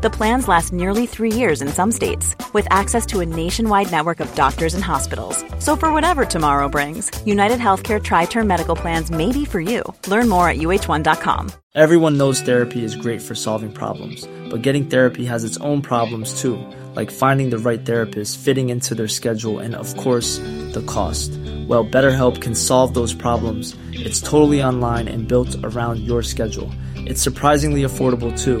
The plans last nearly three years in some states, with access to a nationwide network of doctors and hospitals. So, for whatever tomorrow brings, United Healthcare Tri Term Medical Plans may be for you. Learn more at uh1.com. Everyone knows therapy is great for solving problems, but getting therapy has its own problems too, like finding the right therapist, fitting into their schedule, and of course, the cost. Well, BetterHelp can solve those problems. It's totally online and built around your schedule. It's surprisingly affordable too.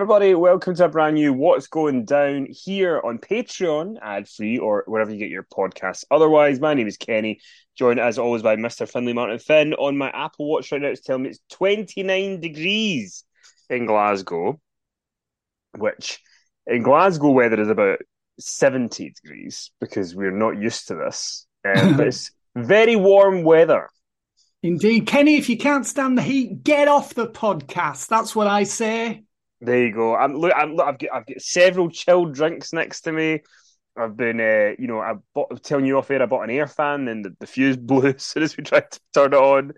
Everybody, welcome to a brand new What's Going Down here on Patreon, ad free or wherever you get your podcasts. Otherwise, my name is Kenny, joined as always by Mr. Finley Martin Finn. On my Apple Watch right now, it's telling me it's 29 degrees in Glasgow, which in Glasgow weather is about 70 degrees because we're not used to this. Um, but it's very warm weather. Indeed. Kenny, if you can't stand the heat, get off the podcast. That's what I say. There you go. I'm look. I'm look. I've got. I've got several chilled drinks next to me. I've been, uh, you know, I bought. I'm telling you off air. I bought an air fan, and the, the fuse blew as soon as we tried to turn it on.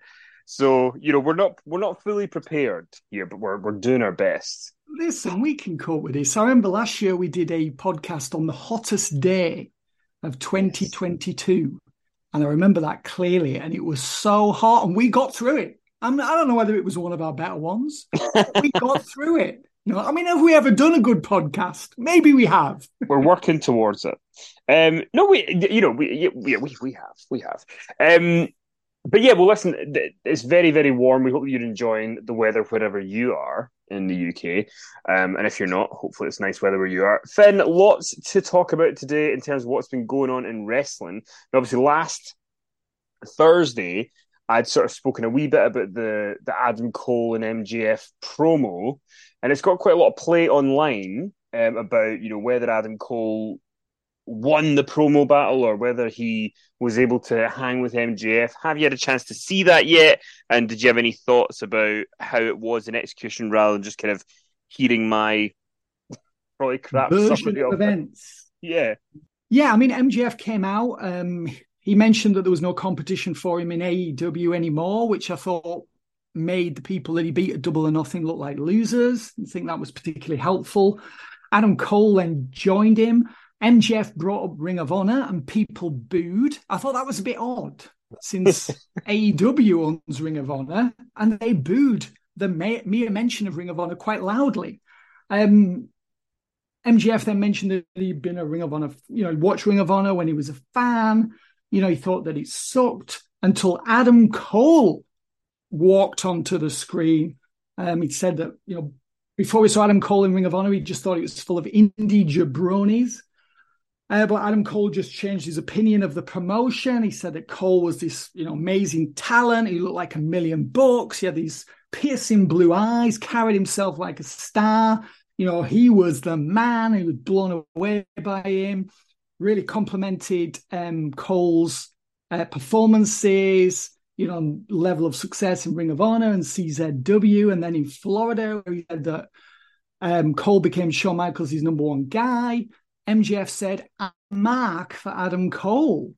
So you know, we're not we're not fully prepared here, but we're we're doing our best. Listen, we can cope with this. I remember last year we did a podcast on the hottest day of 2022, and I remember that clearly. And it was so hot, and we got through it. I'm, I don't know whether it was one of our better ones. we got through it. No, I mean, have we ever done a good podcast? Maybe we have. We're working towards it. Um, no, we, you know, we, we, we have, we have. Um, but yeah, well, listen, it's very, very warm. We hope you're enjoying the weather wherever you are in the UK. Um, and if you're not, hopefully it's nice weather where you are. Finn, lots to talk about today in terms of what's been going on in wrestling. And obviously, last Thursday, I'd sort of spoken a wee bit about the the Adam Cole and MJF promo, and it's got quite a lot of play online um, about you know whether Adam Cole won the promo battle or whether he was able to hang with MJF. Have you had a chance to see that yet? And did you have any thoughts about how it was in execution rather than just kind of hearing my probably crap version of events? Yeah. Yeah, I mean MJF came out. Um, he mentioned that there was no competition for him in AEW anymore, which I thought made the people that he beat at Double or Nothing look like losers. I think that was particularly helpful. Adam Cole then joined him. MJF brought up Ring of Honor and people booed. I thought that was a bit odd since AEW owns Ring of Honor and they booed the mere mention of Ring of Honor quite loudly. Um, MJF then mentioned that he'd been a Ring of Honor, you know, watched Ring of Honor when he was a fan. You know, he thought that it sucked until Adam Cole walked onto the screen. Um, he said that, you know, before we saw Adam Cole in Ring of Honor, he just thought it was full of indie jabronis. Uh, but Adam Cole just changed his opinion of the promotion. He said that Cole was this, you know, amazing talent. He looked like a million bucks. He had these piercing blue eyes, carried himself like a star. You know, he was the man. He was blown away by him. Really complimented um, Cole's uh, performances, you know, level of success in Ring of Honor and CZW, and then in Florida, where he said that um, Cole became Shawn Michaels' his number one guy. MJF said, mark for Adam Cole.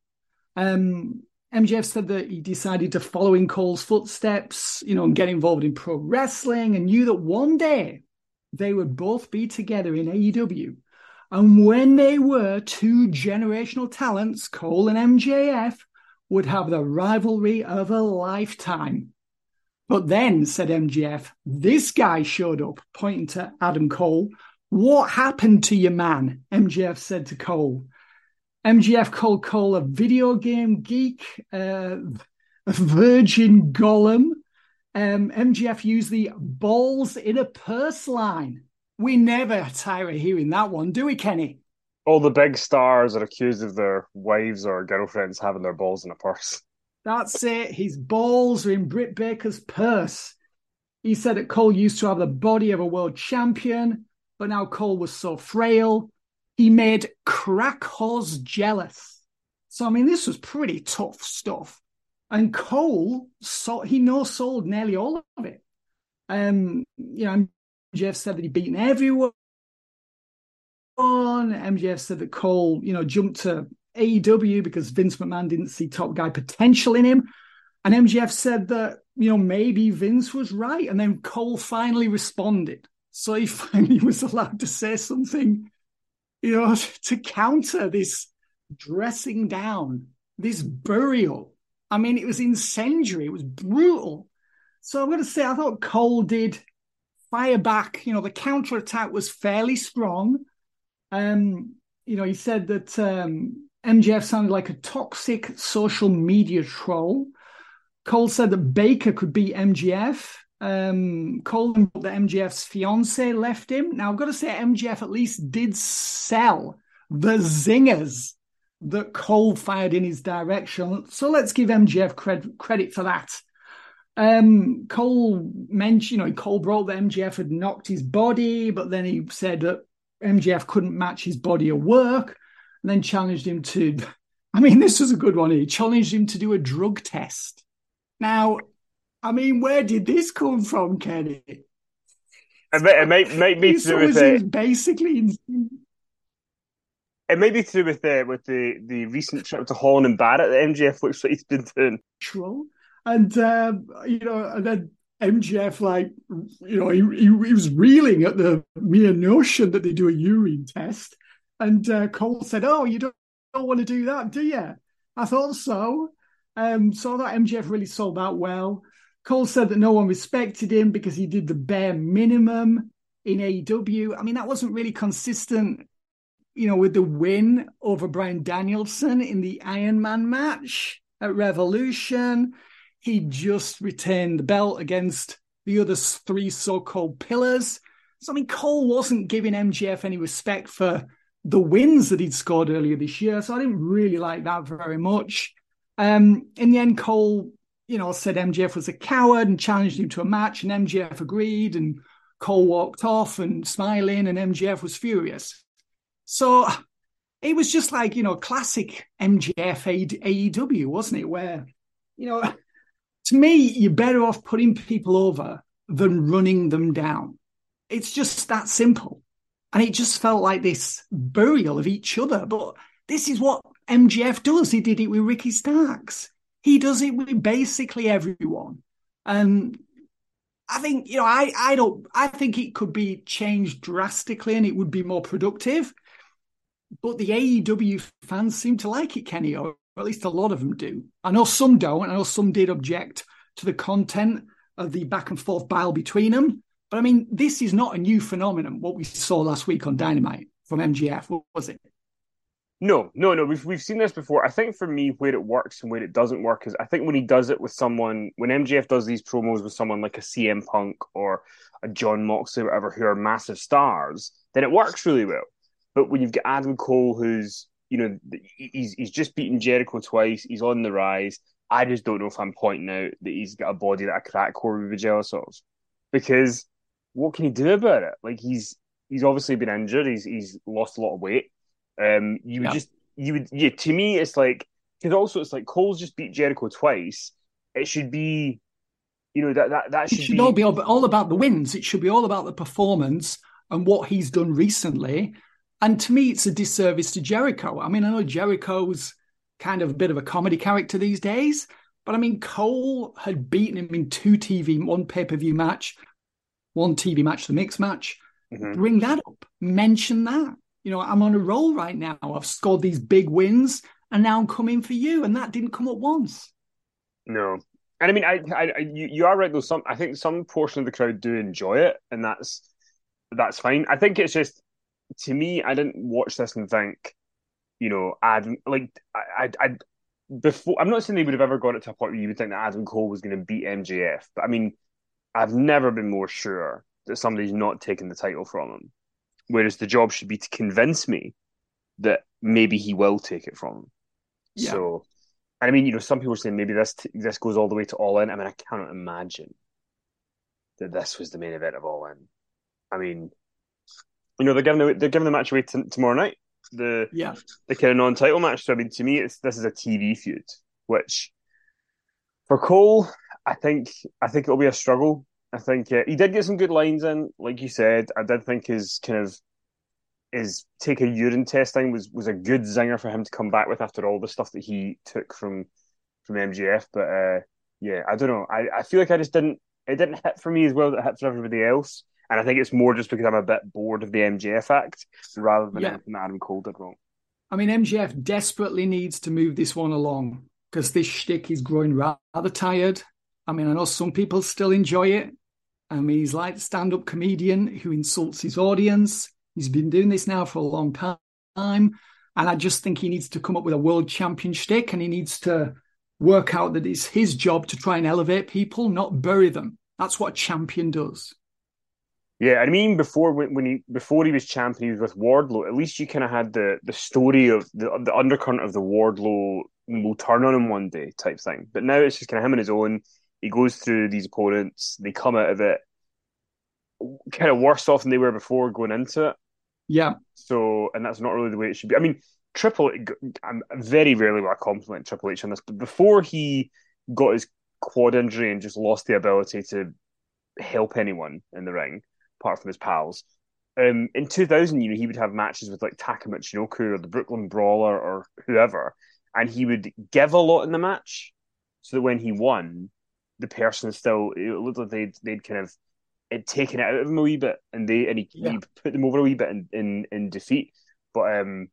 Um, MJF said that he decided to follow in Cole's footsteps, you know, and get involved in pro wrestling and knew that one day they would both be together in AEW. And when they were two generational talents, Cole and MJF would have the rivalry of a lifetime. But then, said MJF, this guy showed up, pointing to Adam Cole. What happened to your man? MJF said to Cole. MJF called Cole a video game geek, uh, a virgin golem. Um, MJF used the balls in a purse line. We never tire of hearing that one, do we, Kenny? All the big stars are accused of their wives or girlfriends having their balls in a purse. That's it. His balls are in Britt Baker's purse. He said that Cole used to have the body of a world champion, but now Cole was so frail he made crack horse jealous. So I mean, this was pretty tough stuff. And Cole, so he no sold nearly all of it. Um, you know, Jeff said that he'd beaten everyone. MJF said that Cole, you know, jumped to AEW because Vince McMahon didn't see top guy potential in him. And MJF said that, you know, maybe Vince was right. And then Cole finally responded. So he finally was allowed to say something you know, to counter this dressing down, this burial. I mean, it was incendiary, it was brutal. So I'm going to say I thought Cole did fire back. You know, the counter attack was fairly strong. Um, you know, he said that um, MJF sounded like a toxic social media troll. Cole said that Baker could be MJF. um, Colin that MJF's fiance left him. Now I've got to say, MJF at least did sell the zingers that Cole fired in his direction. So let's give MJF cred- credit for that. Um, Cole mentioned, you know, Cole brought that MJF had knocked his body, but then he said that MJF couldn't match his body of work, and then challenged him to. I mean, this was a good one. He challenged him to do a drug test. Now, I mean, where did this come from, Kenny? It, it might be to do with it. Basically, it may be to do with the with the the recent trip to Holland and Barrett that MJF looks like he's been doing. True, and um, you know, and then MJF, like you know, he, he, he was reeling at the mere notion that they do a urine test, and uh, Cole said, "Oh, you don't, don't want to do that, do you?" I thought so. Um, so thought MJF really sold that well. Cole said that no one respected him because he did the bare minimum in AEW. I mean, that wasn't really consistent, you know, with the win over Bryan Danielson in the Iron Man match at Revolution. He just retained the belt against the other three so called pillars. So, I mean, Cole wasn't giving MJF any respect for the wins that he'd scored earlier this year. So I didn't really like that very much. Um, in the end, Cole you know, said MJF was a coward and challenged him to a match, and MJF agreed, and Cole walked off and smiling, and MJF was furious. So it was just like, you know, classic MJF AEW, wasn't it? Where, you know, to me, you're better off putting people over than running them down. It's just that simple. And it just felt like this burial of each other. But this is what MJF does. He did it with Ricky Starks. He does it with basically everyone. And I think, you know, I, I don't, I think it could be changed drastically and it would be more productive. But the AEW fans seem to like it, Kenny, or at least a lot of them do. I know some don't. I know some did object to the content of the back and forth battle between them. But I mean, this is not a new phenomenon, what we saw last week on Dynamite from MJF, was it? No, no, no. We've we've seen this before. I think for me, where it works and where it doesn't work is I think when he does it with someone, when MJF does these promos with someone like a CM Punk or a Jon Moxley, or whatever, who are massive stars, then it works really well. But when you've got Adam Cole, who's you know, he's he's just beaten Jericho twice. He's on the rise. I just don't know if I'm pointing out that he's got a body that a crack core would be jealous of, because what can he do about it? Like he's he's obviously been injured. He's he's lost a lot of weight. Um, you would yeah. just you would yeah. To me, it's like because also it's like Cole's just beat Jericho twice. It should be, you know, that that that should, it should be... all be all about the wins. It should be all about the performance and what he's done recently. And to me, it's a disservice to Jericho. I mean, I know Jericho's kind of a bit of a comedy character these days, but I mean, Cole had beaten him in two TV, one pay per view match, one TV match, the mix match. Mm-hmm. Bring that up, mention that. You know, I'm on a roll right now. I've scored these big wins, and now I'm coming for you. And that didn't come at once. No, and I mean, I, I, you, you are right though. Some, I think some portion of the crowd do enjoy it, and that's that's fine. I think it's just to me, I didn't watch this and think, you know, Adam like I, I, I before. I'm not saying they would have ever got it to a point where you would think that Adam Cole was going to beat MJF, but I mean, I've never been more sure that somebody's not taking the title from him. Whereas the job should be to convince me that maybe he will take it from him. Yeah. So, I mean, you know, some people are saying maybe this this goes all the way to All In. I mean, I cannot imagine that this was the main event of All In. I mean, you know, they're giving the, they're giving the match away t- tomorrow night. The yeah the kind of non-title match. So I mean, to me, it's this is a TV feud, which for Cole, I think I think it'll be a struggle. I think uh, he did get some good lines in, like you said. I did think his kind of his take a urine testing was was a good zinger for him to come back with after all the stuff that he took from from MJF. But uh, yeah, I don't know. I, I feel like I just didn't it didn't hit for me as well that it hit for everybody else. And I think it's more just because I'm a bit bored of the MJF act rather than yeah. anything Adam Cole did wrong. I mean, MJF desperately needs to move this one along because this shtick is growing rather tired. I mean, I know some people still enjoy it. I mean, he's like the stand up comedian who insults his audience. He's been doing this now for a long time. And I just think he needs to come up with a world champion shtick and he needs to work out that it's his job to try and elevate people, not bury them. That's what a champion does. Yeah, I mean, before when he before he was champion, he was with Wardlow. At least you kind of had the the story of the the undercurrent of the Wardlow will turn on him one day type thing. But now it's just kind of him on his own. He goes through these opponents. They come out of it kind of worse off than they were before going into it. Yeah. So, and that's not really the way it should be. I mean, Triple, I'm very rarely will I compliment Triple H on this, but before he got his quad injury and just lost the ability to help anyone in the ring, apart from his pals, um, in 2000, you know, he would have matches with like Taka Michinoku or the Brooklyn Brawler or whoever, and he would give a lot in the match so that when he won, the person still it looked like they'd they'd kind of had taken it out of him a wee bit, and they and he, yeah. he put them over a wee bit in, in in defeat. But um,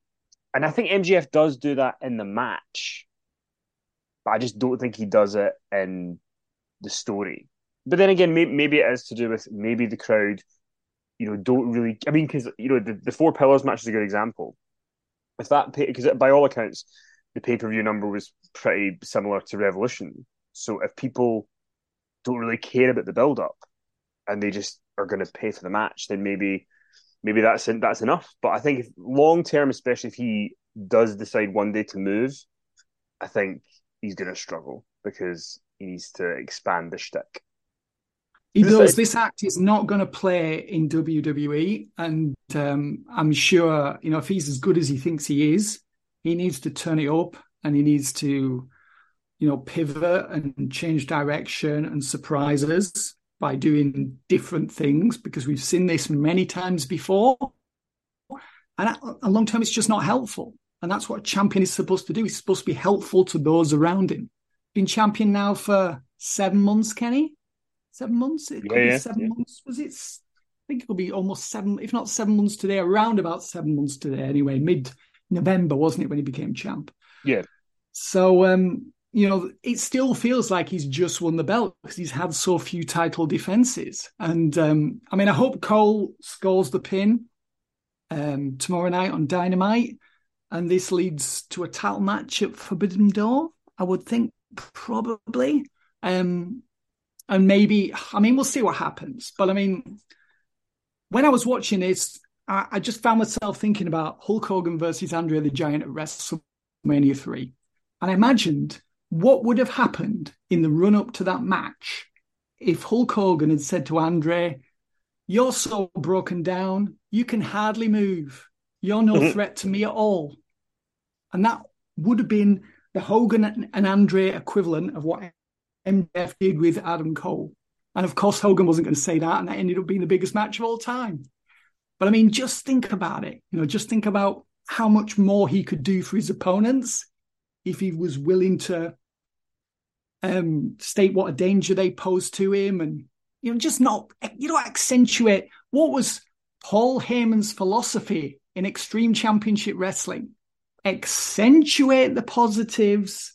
and I think MJF does do that in the match, but I just don't think he does it in the story. But then again, maybe, maybe it is to do with maybe the crowd, you know, don't really. I mean, because you know the, the four pillars match is a good example. If that because by all accounts, the pay per view number was pretty similar to Revolution. So if people don't really care about the build up, and they just are going to pay for the match, then maybe maybe that's that's enough. But I think long term, especially if he does decide one day to move, I think he's going to struggle because he needs to expand the shtick. He does. This act is not going to play in WWE, and um, I'm sure you know if he's as good as he thinks he is, he needs to turn it up, and he needs to, you know, pivot and change direction and surprise us by doing different things because we've seen this many times before. And a long term, it's just not helpful. And that's what a champion is supposed to do. He's supposed to be helpful to those around him. Been champion now for seven months, Kenny? Seven months? It could yeah, be seven yeah. months. Was it? I think it could be almost seven, if not seven months today, around about seven months today anyway, mid November, wasn't it, when he became champ? Yeah. So um, you know, it still feels like he's just won the belt because he's had so few title defenses. And um, I mean, I hope Cole scores the pin um, tomorrow night on Dynamite, and this leads to a title match at Forbidden Door. I would think probably, um, and maybe I mean we'll see what happens. But I mean, when I was watching this, I, I just found myself thinking about Hulk Hogan versus Andre the Giant at WrestleMania 3. And I imagined what would have happened in the run up to that match if Hulk Hogan had said to Andre, You're so broken down, you can hardly move. You're no mm-hmm. threat to me at all. And that would have been the Hogan and Andre equivalent of what MJF did with Adam Cole. And of course, Hogan wasn't going to say that, and that ended up being the biggest match of all time. But I mean, just think about it. You know, just think about how much more he could do for his opponents if he was willing to um, state what a danger they posed to him, and you know, just not you know accentuate what was Paul Heyman's philosophy in Extreme Championship Wrestling. Accentuate the positives,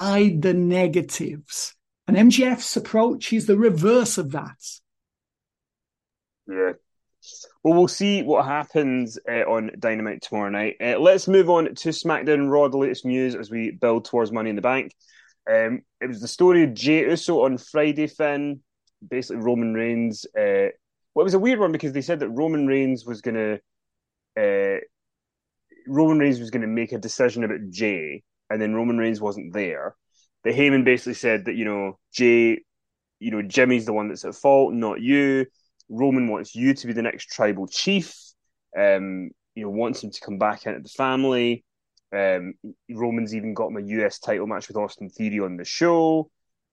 hide the negatives. And MJF's approach is the reverse of that. Yeah. Well, we'll see what happens uh, on Dynamite tomorrow night. Uh, let's move on to SmackDown Raw, the latest news as we build towards Money in the Bank. Um, it was the story of Jey Uso on Friday, Finn. Basically, Roman Reigns. Uh, well, it was a weird one because they said that Roman Reigns was going to. Uh, Roman Reigns was going to make a decision about Jey, and then Roman Reigns wasn't there that Heyman basically said that you know Jey, you know Jimmy's the one that's at fault, not you. Roman wants you to be the next tribal chief. Um, you know, wants him to come back into the family. Um, Roman's even got him a US title match with Austin Theory on the show.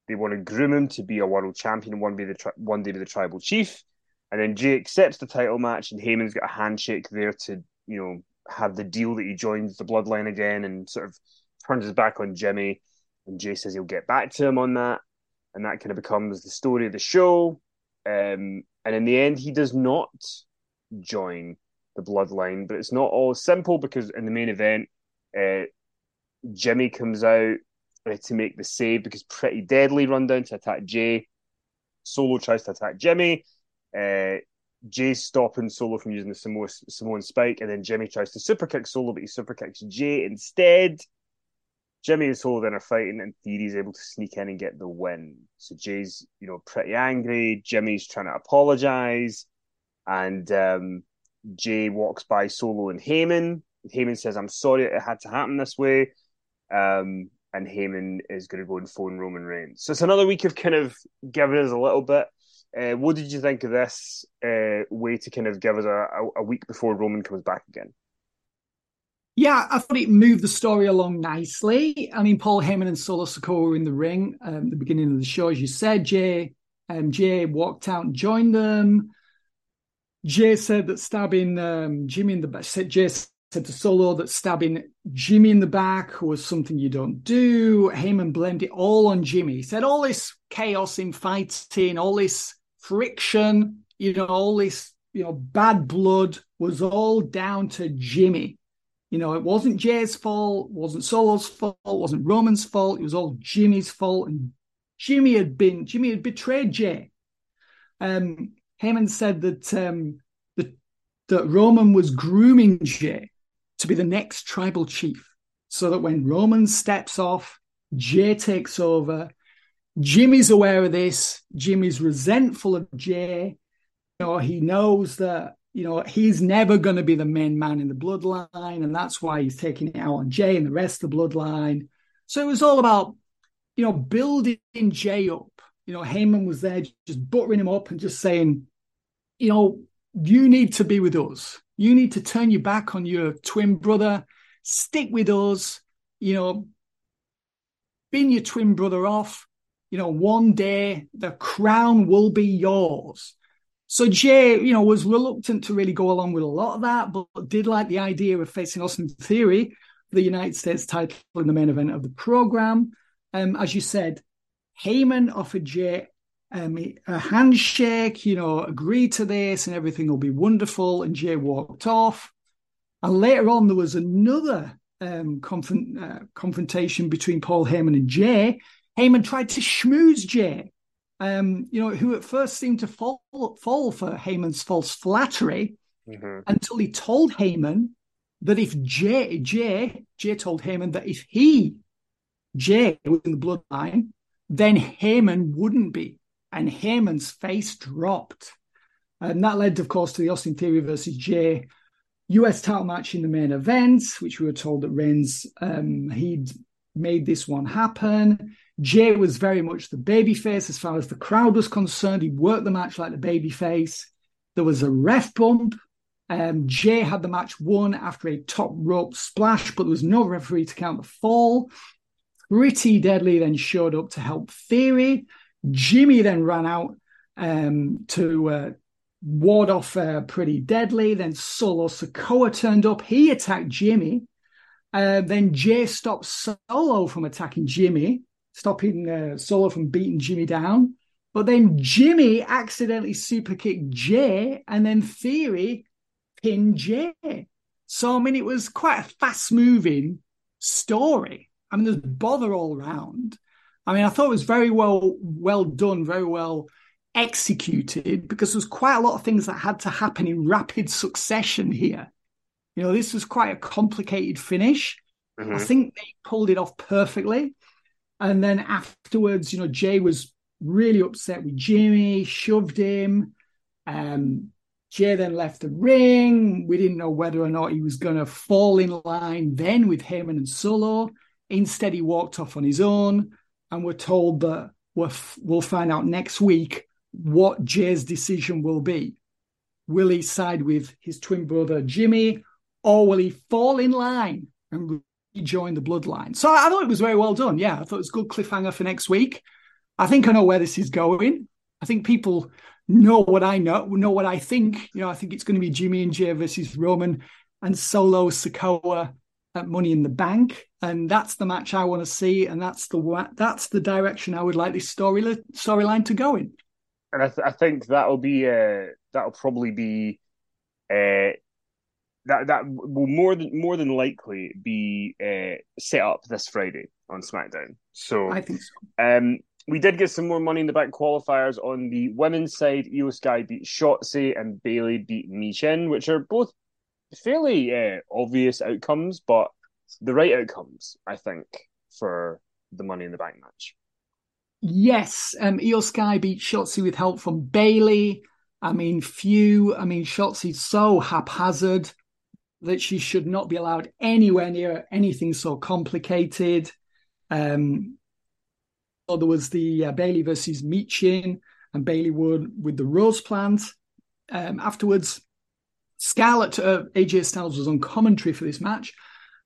They want to groom him to be a world champion one be the tri- one day be the tribal chief. And then Jey accepts the title match, and Heyman's got a handshake there to you know have the deal that he joins the bloodline again and sort of turns his back on Jimmy. And Jey says he'll get back to him on that. And that kind of becomes the story of the show. Um, and in the end, he does not join the bloodline, but it's not all simple because in the main event, uh, Jimmy comes out uh, to make the save because Pretty Deadly run down to attack Jey. Solo tries to attack Jimmy. Uh, Jey's stopping Solo from using the Samoan, Samoan spike, and then Jimmy tries to super kick Solo, but he super kicks Jey instead. Jimmy Solo then are fighting, and Theory's able to sneak in and get the win. So Jey's, you know, pretty angry. Jimmy's trying to apologize, and um, Jey walks by Solo and Heyman. Heyman says, "I'm sorry it had to happen this way," um, and Heyman is going to go and phone Roman Reigns. So it's another week of kind of giving us a little bit. Uh, what did you think of this uh, way to kind of give us a, a, a week before Roman comes back again? Yeah, I thought it moved the story along nicely. I mean, Paul Heyman and Solo Sikoa were in the ring um, the beginning of the show, as you said. Jey, um, Jey walked out and joined them. Jey said that stabbing um, Jimmy in the back. Jey said to Solo that stabbing Jimmy in the back was something you don't do. Heyman blamed it all on Jimmy. He said all this chaos in fighting, all this friction, you know, all this you know bad blood was all down to Jimmy. You know, it wasn't Jey's fault, wasn't Solo's fault, wasn't Roman's fault. It was all Jimmy's fault. And Jimmy had been, Jimmy had betrayed Jey. Um, Heyman said that, um, that, that Roman was grooming Jey to be the next tribal chief so that when Roman steps off, Jey takes over. Jimmy's aware of this. Jimmy's resentful of Jey. You know, he knows that you know, he's never going to be the main man in the bloodline, and that's why he's taking it out on Jey and the rest of the bloodline. So it was all about, you know, building Jey up. You know, Heyman was there just buttering him up and just saying, you know, you need to be with us. You need to turn your back on your twin brother, stick with us, you know, bin your twin brother off. You know, one day the crown will be yours. So Jey, you know, was reluctant to really go along with a lot of that, but did like the idea of facing Austin Theory the United States title in the main event of the program. Um, as you said, Heyman offered Jey um, a handshake, you know, agreed to this and everything will be wonderful. And Jey walked off. And later on, there was another um, confront, uh, confrontation between Paul Heyman and Jey. Heyman tried to schmooze Jey um, you know, who at first seemed to fall fall for Heyman's false flattery mm-hmm. until he told Heyman that if Jay, Jey Jey told Heyman that if he Jey, was in the bloodline, then Heyman wouldn't be, and Heyman's face dropped. And that led, of course, to the Austin Theory versus Jey US title match in the main event, which we were told that Reigns um, he'd made this one happen. Jey was very much the babyface as far as the crowd was concerned. He worked the match like the babyface. There was a ref bump. Um, Jey had the match won after a top rope splash, but there was no referee to count the fall. Pretty Deadly then showed up to help Theory. Jimmy then ran out um, to uh, ward off uh, Pretty Deadly. Then Solo Sikoa turned up. He attacked Jimmy. Uh, then Jey stopped Solo from attacking Jimmy, stopping uh, Solo from beating Jimmy down. But then Jimmy accidentally super kicked Jey, and then Theory pinned Jey. So I mean, it was quite a fast moving story. I mean, there's bother all around. I mean, I thought it was very well well done, very well executed because there's quite a lot of things that had to happen in rapid succession here. You know, this was quite a complicated finish. Mm-hmm. I think they pulled it off perfectly. And then afterwards, you know, Jey was really upset with Jimmy, shoved him. Um, Jey then left the ring. We didn't know whether or not he was going to fall in line then with Heyman and Solo. Instead, he walked off on his own. And we're told that we'll, we'll find out next week what Jey's decision will be. Will he side with his twin brother Jimmy, or will he fall in line and rejoin the bloodline? So I thought it was very well done. Yeah, I thought it was a good cliffhanger for next week. I think I know where this is going. I think people know what I know, know what I think. You know, I think it's going to be Jimmy and Jey versus Roman and Solo Sikoa at Money in the Bank, and that's the match I want to see, and that's the that's the direction I would like this story storyline to go in and I, th- I think that'll be uh, that'll probably be uh, that that will more than more than likely be uh, set up this Friday on SmackDown. So I think so. Um, we did get some more money in the bank qualifiers on the women's side. Iyo Sky beat Shotzi and Bayley beat Michin, which are both fairly uh, obvious outcomes, but the right outcomes, I think, for the Money in the Bank match. Yes, um, Iyo Sky beat Shotzi with help from Bayley. I mean, few. I mean, Shotzi's so haphazard that she should not be allowed anywhere near anything so complicated. Um, so there was the uh, Bayley versus Michin, and Bayley won with the Rose plant. Um, afterwards, Scarlett, uh, AJ Styles was on commentary for this match.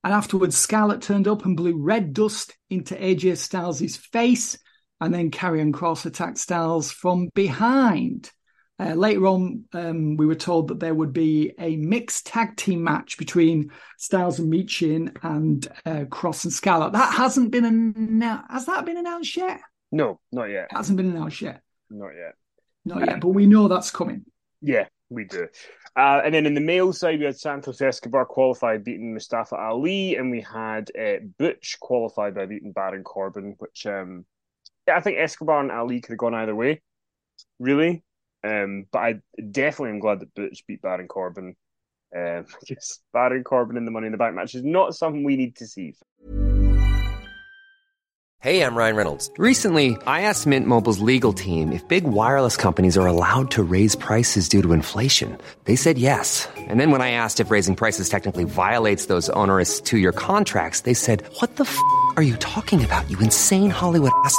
And afterwards, Scarlett turned up and blew red dust into AJ Styles' face and then Karrion Kross attacked Styles from behind. Uh, later on, um, we were told that there would be a mixed tag team match between Styles and Michin and uh, Kross and Scarlett. That hasn't been announced. Has that been announced yet? No, not yet. It hasn't been announced yet. Not yet. Not yet, but we know that's coming. Yeah, we do. Uh, and then in the male side, we had Santos Escobar qualified beating Mustafa Ali, and we had uh, Butch qualified by beating Baron Corbin, which um, I think Escobar and Ali could have gone either way, really. Um, but I definitely am glad that Butch beat Baron Corbin. Um, because Baron Corbin in the Money in the Bank match is not something we need to see. Hey, I'm Ryan Reynolds. Recently, I asked Mint Mobile's legal team if big wireless companies are allowed to raise prices due to inflation. They said yes. And then when I asked if raising prices technically violates those onerous two-year contracts, they said, "What the f*** are you talking about? You insane Hollywood ass."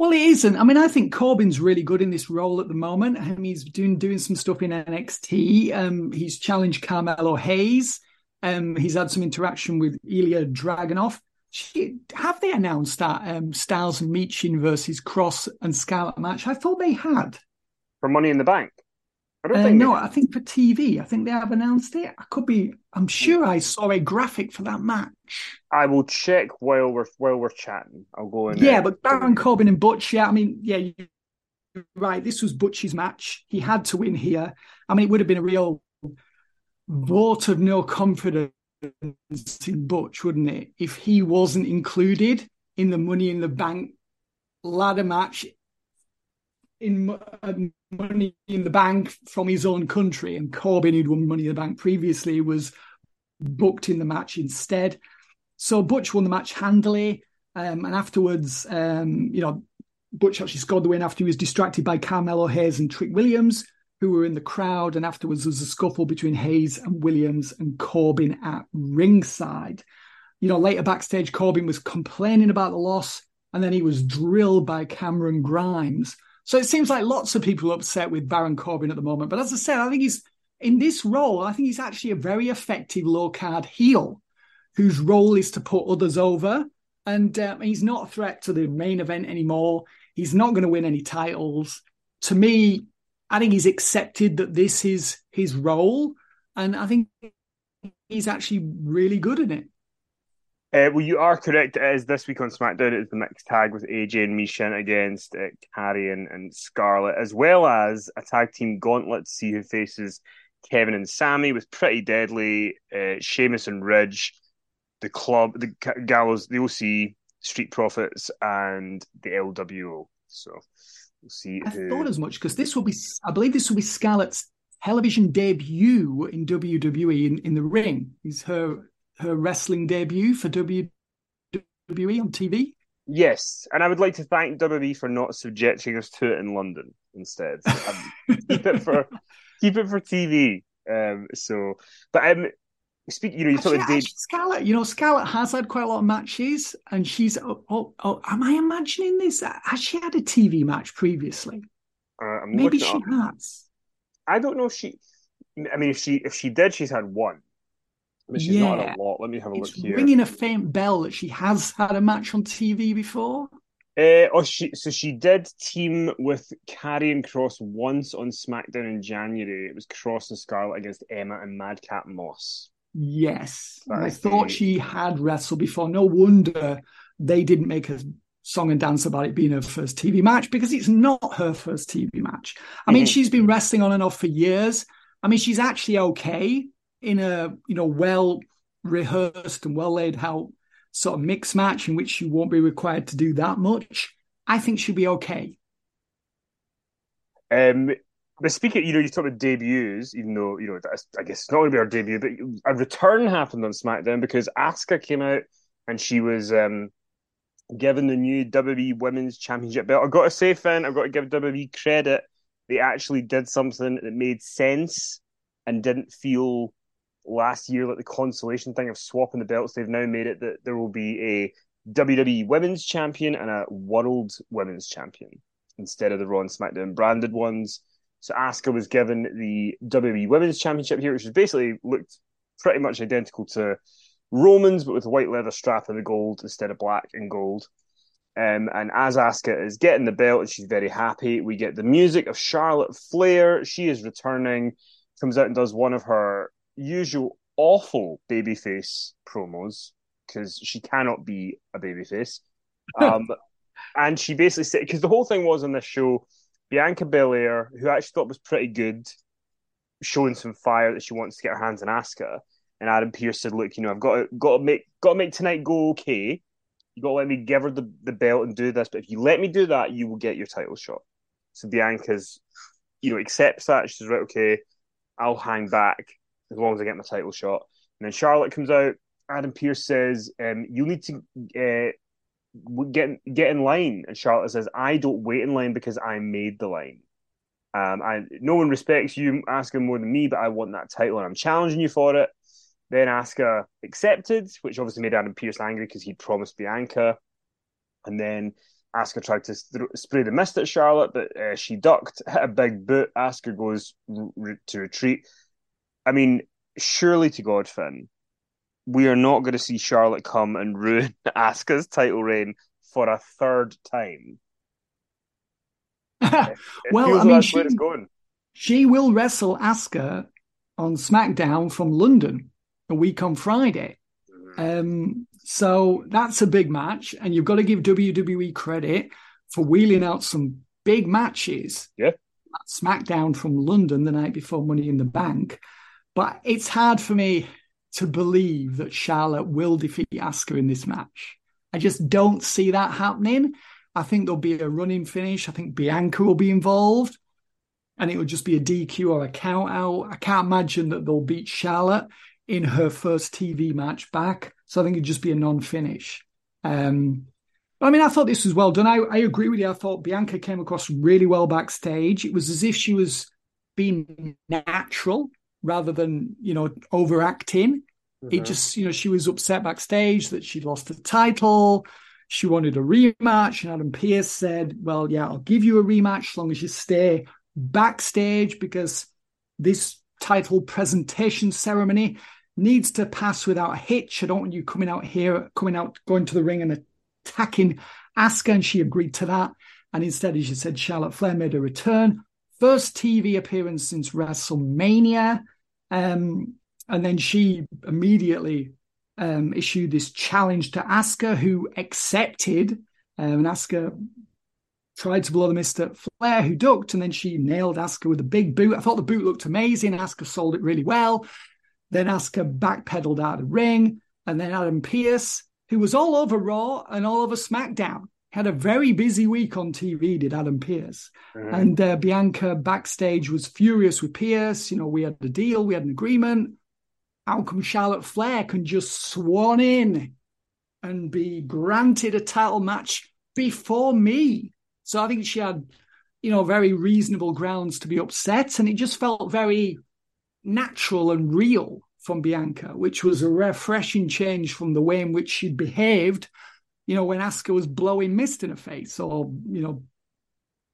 Well, it isn't. I mean, I think Corbin's really good in this role at the moment. I mean, he's doing doing some stuff in NXT. Um, he's challenged Carmelo Hayes. Um, he's had some interaction with Ilja Dragunov. have they announced that um, Styles and Michin versus Kross and Scarlett match? I thought they had for Money in the Bank. I don't uh, think no. I think for TV, I think they have announced it. I could be. I'm sure I saw a graphic for that match. I will check while we're while we're chatting. I'll go in. Yeah, but Baron Corbin and Butch. Yeah, I mean, yeah, right. This was Butch's match. He had to win here. I mean, it would have been a real vote of no confidence in Butch, wouldn't it? If he wasn't included in the Money in the Bank ladder match in uh, Money in the Bank from his own country, and Corbin, who'd won Money in the Bank previously, was booked in the match instead. So Butch won the match handily, um, and afterwards, um, you know, Butch actually scored the win after he was distracted by Carmelo Hayes and Trick Williams who were in the crowd. And afterwards, there was a scuffle between Hayes and Williams and Corbin at ringside. You know, later backstage, Corbin was complaining about the loss, and then he was drilled by Cameron Grimes. So it seems like lots of people are upset with Baron Corbin at the moment. But as I said, I think he's in this role, I think he's actually a very effective low card heel whose role is to put others over. And uh, he's not a threat to the main event anymore. He's not going to win any titles. To me, I think he's accepted that this is his role, and I think he's actually really good in it. Uh, well, you are correct. It is this week on SmackDown. It is the mixed tag with AJ and Michin against uh, Karrion and Scarlett, as well as a tag team gauntlet to see who faces Kevin and Sammy with Pretty Deadly, uh, Sheamus and Ridge, the club, the Gallows, the OC, Street Profits, and the LWO. So We'll see. I thought as much because this will be, I believe, this will be Scarlett's television debut in WWE in, in the ring. Is her her wrestling debut for WWE on TV? Yes, and I would like to thank WWE for not subjecting us to it in London instead. Um, keep it for keep it for TV. Um, so, but um, Speak, you know, you actually, about Scarlett. You know, Scarlett has had quite a lot of matches, and she's. Oh, oh, oh am I imagining this? Has she had a TV match previously? Uh, Maybe she up. has. I don't know if she. I mean, if she if she did, she's had one. I mean, she's yeah. not had a lot. Let me have a it's look here. Ringing a faint bell that she has had a match on TV before. Uh, oh, she so she did team with Karrion Kross once on SmackDown in January. It was Kross and Scarlett against Emma and Madcap Moss. Yes. I thought she had wrestled before. No wonder they didn't make a song and dance about it being her first TV match because it's not her first TV match. I mean, mm-hmm. she's been wrestling on and off for years. I mean, she's actually okay in a, you know, well rehearsed and well laid out sort of mixed match in which you won't be required to do that much. I think she'll be okay. Um, but speaking, you know, you talk about debuts, even though you know, I guess it's not going to be our debut, but a return happened on SmackDown because Asuka came out and she was um, given the new WWE Women's Championship belt. I've got to say, Finn, I've got to give WWE credit. They actually did something that made sense and didn't feel last year like the consolation thing of swapping the belts. They've now made it that there will be a WWE Women's Champion and a World Women's Champion instead of the Raw and SmackDown branded ones. So Asuka was given the WWE Women's Championship here, which was basically looked pretty much identical to Roman's, but with a white leather strap and the gold instead of black and gold. Um, and as Asuka is getting the belt and she's very happy, we get the music of Charlotte Flair. She is returning, comes out and does one of her usual awful babyface promos because she cannot be a babyface. Um, and she basically said, because the whole thing was on this show, Bianca Belair, who I actually thought was pretty good, showing some fire that she wants to get her hands on Asuka. And Adam Pearce said, "Look, you know, I've got to got to make got to make tonight go okay. You got to let me give her the, the belt and do this. But if you let me do that, you will get your title shot." So Bianca's, you know, accepts that. She says, "Right, okay, I'll hang back as long as I get my title shot." And then Charlotte comes out. Adam Pearce says, um, "You need to uh, get get in line. And Charlotte says, I don't wait in line because I made the line. Um, I no one respects you Asuka more than me, but I want that title and I'm challenging you for it. Then Asuka accepted, which obviously made Adam Pearce angry because he promised Bianca. And then Asuka tried to th- spray the mist at Charlotte, but uh, she ducked, hit a big boot. Asuka goes to retreat. I mean, surely to God, Finn, we are not going to see Charlotte come and ruin Asuka's title reign for a third time. it, it well, I mean, she, she will wrestle Asuka on SmackDown from London a week on Friday. Mm-hmm. Um, so that's a big match, and you've got to give WWE credit for wheeling out some big matches. Yeah. SmackDown from London the night before Money in the Bank. But it's hard for me to believe that Charlotte will defeat Asuka in this match. I just don't see that happening. I think there'll be a running finish. I think Bianca will be involved and it will just be a DQ or a count out. I can't imagine that they'll beat Charlotte in her first TV match back. So I think it'd just be a non finish. Um, I mean, I thought this was well done. I, I agree with you. I thought Bianca came across really well backstage. It was as if she was being natural rather than, you know, overacting. Mm-hmm. It just, you know, she was upset backstage that she lost the title. She wanted a rematch. And Adam Pearce said, Well, yeah, I'll give you a rematch as long as you stay backstage because this title presentation ceremony needs to pass without a hitch. I don't want you coming out here, coming out, going to the ring and attacking Asuka, and she agreed to that. And instead, as you said, Charlotte Flair made a return. First TV appearance since WrestleMania. Um, and then she immediately um, issued this challenge to Asuka, who accepted. Um, and Asuka tried to blow the mist at Flair, who ducked, and then she nailed Asuka with a big boot. I thought the boot looked amazing. Asuka sold it really well. Then Asuka backpedaled out of the ring, and then Adam Pearce who was all over Raw and all over SmackDown. Had a very busy week on TV, did Adam Pearce. Mm-hmm. And uh, Bianca backstage was furious with Pearce. You know, we had the deal, we had an agreement. How come Charlotte Flair can just swan in and be granted a title match before me? So I think she had, you know, very reasonable grounds to be upset. And it just felt very natural and real from Bianca, which was a refreshing change from the way in which she'd behaved, you know, when Asuka was blowing mist in her face or, you know,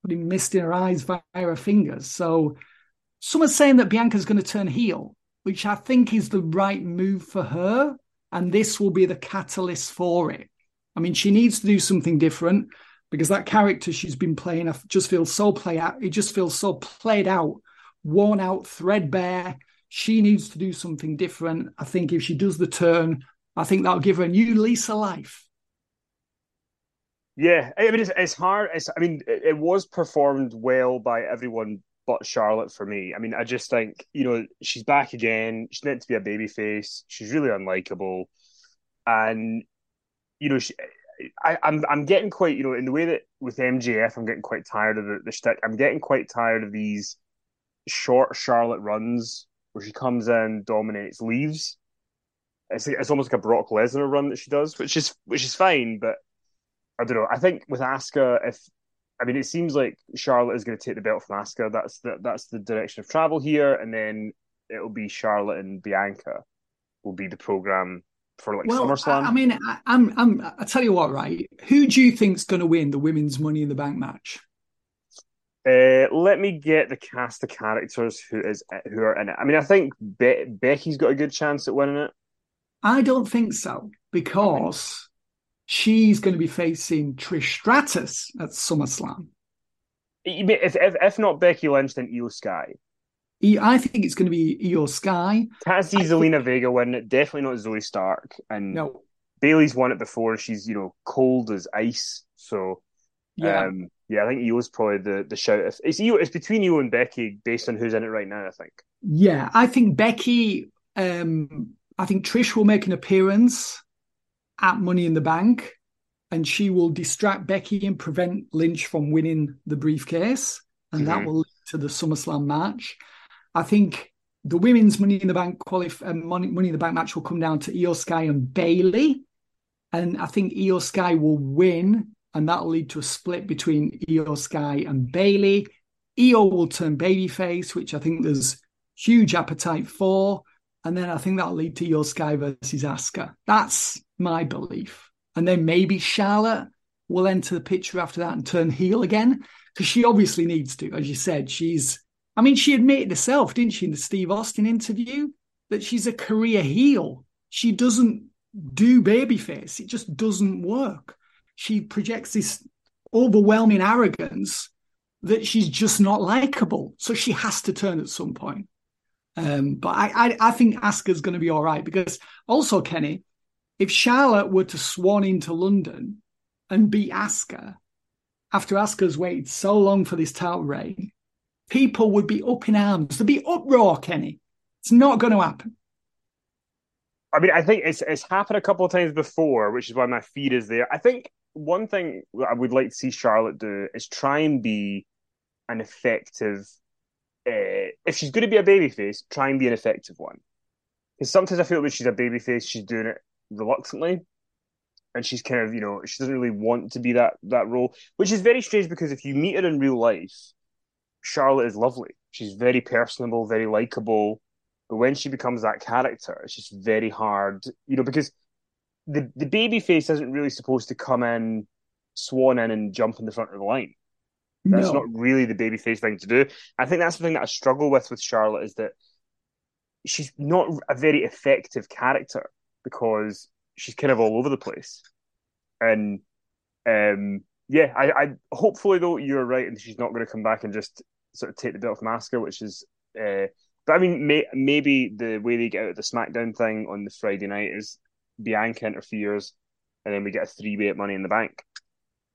putting mist in her eyes via her fingers. So someone's saying that Bianca's going to turn heel, which I think is the right move for her. And this will be the catalyst for it. I mean, she needs to do something different because that character she's been playing I just feels so play out. It just feels so played out, worn out, threadbare she needs to do something different. I think if she does the turn, I think that'll give her a new lease of life. Yeah, I mean, it's, it's hard. It's, I mean, it, it was performed well by everyone but Charlotte for me. I mean, I just think you know she's back again. She's meant to be a baby face. She's really unlikable, and you know she. I, I'm I'm getting quite you know in the way that with MJF I'm getting quite tired of the, the shtick. I'm getting quite tired of these short Charlotte runs where she comes in, dominates, leaves. It's it's almost like a Brock Lesnar run that she does, which is which is fine, but I don't know. I think with Asuka, if I mean, it seems like Charlotte is going to take the belt from Asuka. That's the that's the direction of travel here, and then it'll be Charlotte and Bianca will be the program for like well, SummerSlam. I, I mean, I, I'm I'm I tell you what, right? Who do you think's going to win the women's Money in the Bank match? Uh, let me get the cast of characters who is who are in it. I mean, I think Be- Becky's got a good chance at winning it. I don't think so because she's going to be facing Trish Stratus at SummerSlam. If if, if not Becky Lynch, then Iyo Sky. I think it's going to be Iyo Sky. Can't see Zelina think... Vega win it. Definitely not Zoey Stark. And no. Bayley's won it before. She's you know cold as ice. So yeah. Um, yeah, I think Iyo's probably the the shout. It's Iyo, it's between you and Becky based on who's in it right now. I think. Yeah, I think Becky. Um, I think Trish will make an appearance at Money in the Bank, and she will distract Becky and prevent Lynch from winning the briefcase, and mm-hmm. that will lead to the SummerSlam match. I think the women's Money in the Bank qualif- um, Money, Money in the Bank match will come down to Iyo Sky and Bayley, and I think Iyo Sky will win and that'll lead to a split between Iyo Sky and Bayley. Iyo will turn babyface, which I think there's huge appetite for. And then I think that'll lead to Iyo Sky versus Asuka. That's my belief. And then maybe Charlotte will enter the picture after that and turn heel again. Because she obviously needs to, as you said, she's I mean, she admitted herself, didn't she, in the Steve Austin interview, that she's a career heel. she doesn't do babyface. It just doesn't work. She projects this overwhelming arrogance that she's just not likable. So she has to turn at some point. Um, but I, I, I think Asuka's going to be all right because also, Kenny, if Charlotte were to swan into London and beat Asuka after Asuka's waited so long for this title reign, people would be up in arms. There'd be uproar, Kenny. It's not going to happen. I mean, I think it's it's happened a couple of times before, which is why my feed is there. I think one thing I would like to see Charlotte do is try and be an effective. Uh, if she's going to be a babyface, try and be an effective one. Because sometimes I feel that she's a babyface, she's doing it reluctantly, and she's kind of you know she doesn't really want to be that that role, which is very strange because if you meet her in real life, Charlotte is lovely. She's very personable, very likable. But when she becomes that character, it's just very hard, you know, because the the baby face isn't really supposed to come in, swan in, and jump in the front of the line. That's no. not really the baby face thing to do. I think that's the thing that I struggle with with Charlotte is that she's not a very effective character because she's kind of all over the place. And um, yeah, I, I hopefully though you're right, and she's not going to come back and just sort of take the belt off Asuka, which is. Uh, but I mean, may, maybe the way they get out of the SmackDown thing on the Friday night is Bianca interferes, and then we get a three way at Money in the Bank.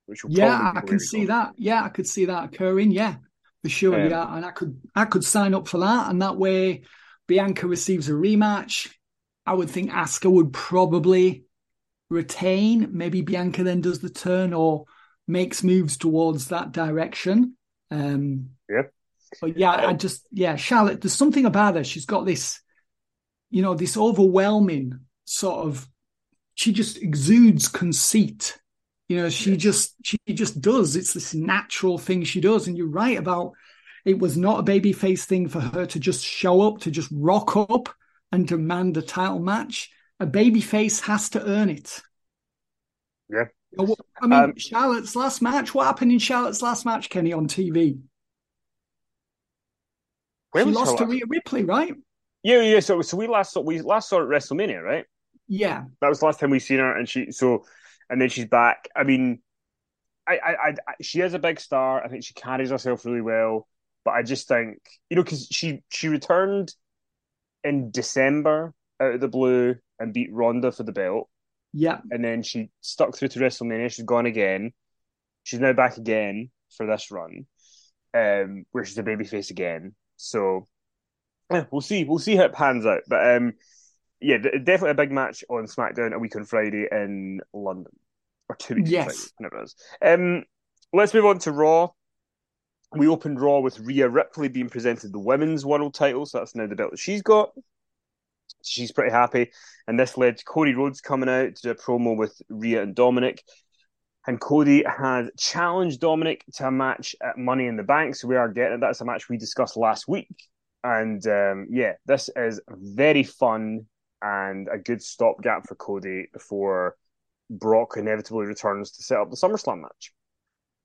Which will yeah, I can see that. Yeah, I could see that occurring. Yeah, for sure. Um, yeah, and I could I could sign up for that, and that way Bianca receives a rematch. I would think Asuka would probably retain. Maybe Bianca then does the turn or makes moves towards that direction. Um, yeah. But yeah, I just yeah, Charlotte. There's something about her. She's got this, you know, this overwhelming sort of. She just exudes conceit. You know, she just she just does. It's this natural thing she does. And you're right about it was not a baby face thing for her to just show up, to just rock up and demand a title match. A baby face has to earn it. Yeah. I mean, um, Charlotte's last match. What happened in Charlotte's last match, Kenny, on TV? Where she lost to Rhea Ripley, right? Yeah, yeah. So, so we last saw we last saw her at WrestleMania, right? Yeah, that was the last time we seen her, and she so, and then she's back. I mean, I, I, I, she is a big star. I think she carries herself really well, but I just think you know because she she returned in December out of the blue and beat Ronda for the belt. Yeah, and then she stuck through to WrestleMania. She's gone again. She's now back again for this run, um, where she's a babyface again. So yeah, we'll see. We'll see how it pans out. But um, yeah, definitely a big match on SmackDown a week on Friday in London, or two weeks. Yes, Friday, whenever it is. Um, let's move on to Raw. We opened Raw with Rhea Ripley being presented the women's world title, so that's now the belt that she's got. She's pretty happy, and this led to Cody Rhodes coming out to do a promo with Rhea and Dominik. and Cody has challenged Dominik to a match at Money in the Bank. So we are getting that's a match we discussed last week. And um, yeah, this is very fun and a good stopgap for Cody before Brock inevitably returns to set up the SummerSlam match.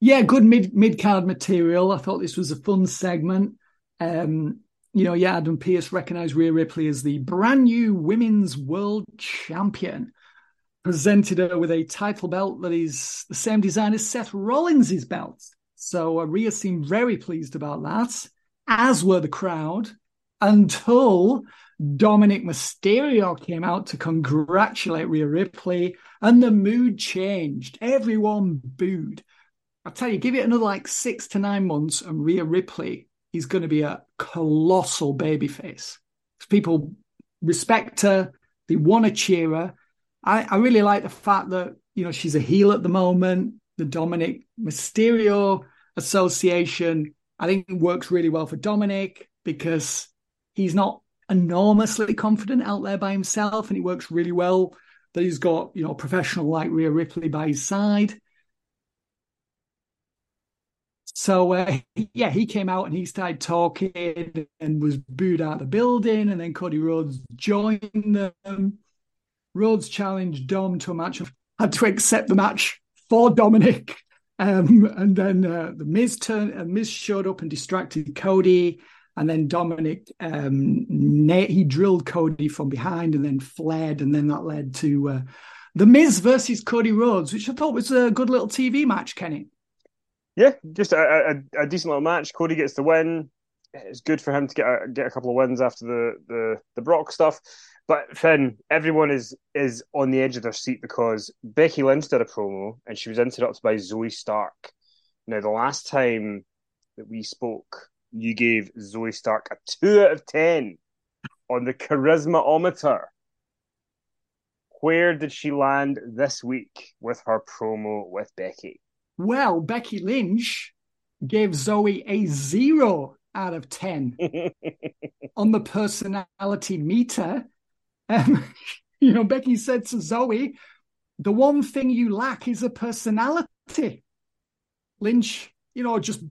Yeah, good mid mid card material. I thought this was a fun segment. Um, you know, yeah, Adam Pearce recognized Rhea Ripley as the brand new women's world champion presented her with a title belt that is the same design as Seth Rollins' belt. So uh, Rhea seemed very pleased about that, as were the crowd, until Dominik Mysterio came out to congratulate Rhea Ripley, and the mood changed. Everyone booed. I tell you, give it another like six to nine months, and Rhea Ripley is going to be a colossal babyface. People respect her, they want to cheer her, I, I really like the fact that you know she's a heel at the moment. The Dominik Mysterio association, I think, works really well for Dominik because he's not enormously confident out there by himself, and it works really well that he's got you know a professional like Rhea Ripley by his side. So uh, yeah, he came out and he started talking and was booed out of the building, and then Cody Rhodes joined them. Rhodes challenged Dom to a match, had to accept the match for Dominik. Um, and then uh, the Miz turned, uh, Miz showed up and distracted Cody. And then Dominik, um, he drilled Cody from behind and then fled. And then that led to uh, The Miz versus Cody Rhodes, which I thought was a good little TV match, Kenny. Yeah, just a, a, a decent little match. Cody gets the win. It's good for him to get a, get a couple of wins after the, the, the Brock stuff. But Fin, everyone is is on the edge of their seat because Becky Lynch did a promo and she was interrupted by Zoey Stark. Now, the last time that we spoke, you gave Zoey Stark a two out of ten on the charismaometer. Where did she land this week with her promo with Becky? Well, Becky Lynch gave Zoey a zero out of 10 on the personality meter. Um, you know, Becky said to Zoey, the one thing you lack is a personality. Lynch, you know, just,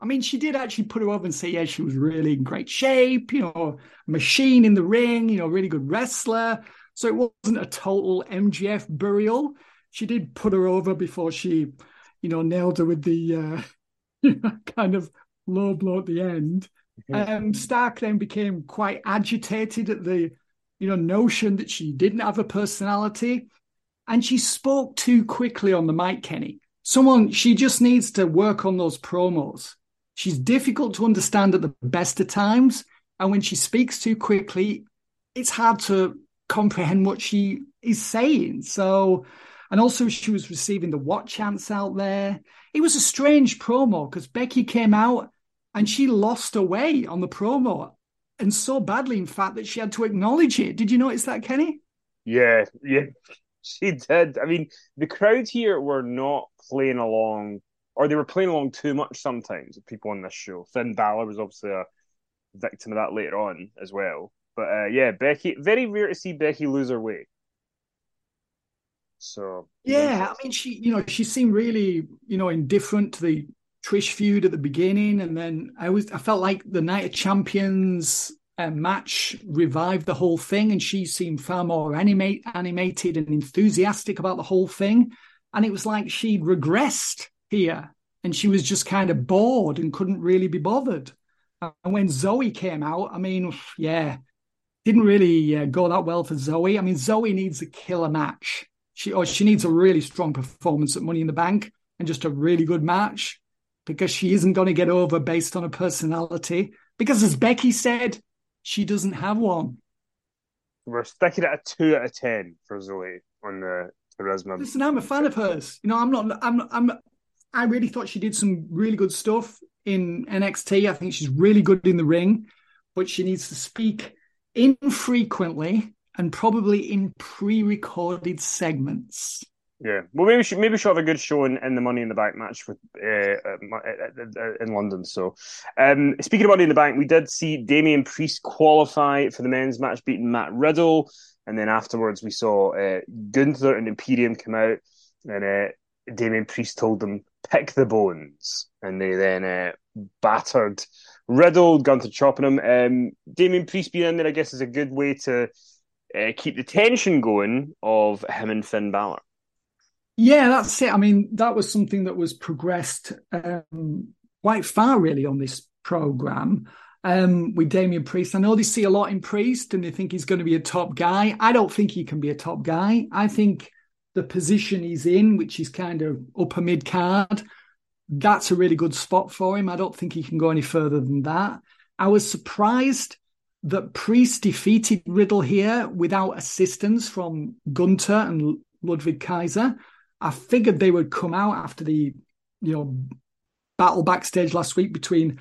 I mean, she did actually put her over and say, yeah, she was really in great shape, you know, machine in the ring, you know, really good wrestler. So it wasn't a total MJF burial. She did put her over before she, you know, nailed her with the uh, you know, kind of low blow at the end. Mm-hmm. Um, Stark then became quite agitated at the, you know, notion that she didn't have a personality, and she spoke too quickly on the mic, Kenny. Someone she just needs to work on those promos. She's difficult to understand at the best of times, and when she speaks too quickly, it's hard to comprehend what she is saying. So, and also she was receiving the what chants out there. It was a strange promo because Becky came out and she lost her way on the promo, and so badly, in fact, that she had to acknowledge it. Did you notice that, Kenny? Yeah, yeah, she did. I mean, the crowd here were not playing along, or they were playing along too much sometimes. People on this show, Finn Balor was obviously a victim of that later on as well. But uh, yeah, Becky, very rare to see Becky lose her way. So yeah, I mean, she you know she seemed really you know indifferent to the Trish feud at the beginning, and then I was I felt like the Night of Champions uh, match revived the whole thing, and she seemed far more animate, animated and enthusiastic about the whole thing, and it was like she'd regressed here, and she was just kind of bored and couldn't really be bothered. And when Zoey came out, I mean, yeah, didn't really uh, go that well for Zoey. I mean, Zoey needs a killer match. She or she needs a really strong performance at Money in the Bank and just a really good match because she isn't going to get over based on her personality. Because as Becky said, she doesn't have one. We're sticking at a two out of ten for Zoey on the charisma. Listen, I'm a fan of hers. You know, I'm not. I'm. I'm. I really thought she did some really good stuff in NXT. I think she's really good in the ring, but she needs to speak infrequently and probably in pre-recorded segments. Yeah, well, maybe she, maybe she'll have a good show in, in the Money in the Bank match with uh, in London. So, um, speaking of Money in the Bank, we did see Damian Priest qualify for the men's match, beating Matt Riddle, and then afterwards we saw uh, Gunther and Imperium come out, and uh, Damian Priest told them pick the bones, and they then uh, battered Riddle, Gunther chopping him. Um, Damian Priest being in there, I guess, is a good way to uh, keep the tension going of him and Finn Balor. Yeah, that's it. I mean, that was something that was progressed um, quite far, really, on this program um, with Damian Priest. I know they see a lot in Priest and they think he's going to be a top guy. I don't think he can be a top guy. I think the position he's in, which is kind of upper mid card, that's a really good spot for him. I don't think he can go any further than that. I was surprised that Priest defeated Riddle here without assistance from Gunther and Ludwig Kaiser. I figured they would come out after the, you know, battle backstage last week between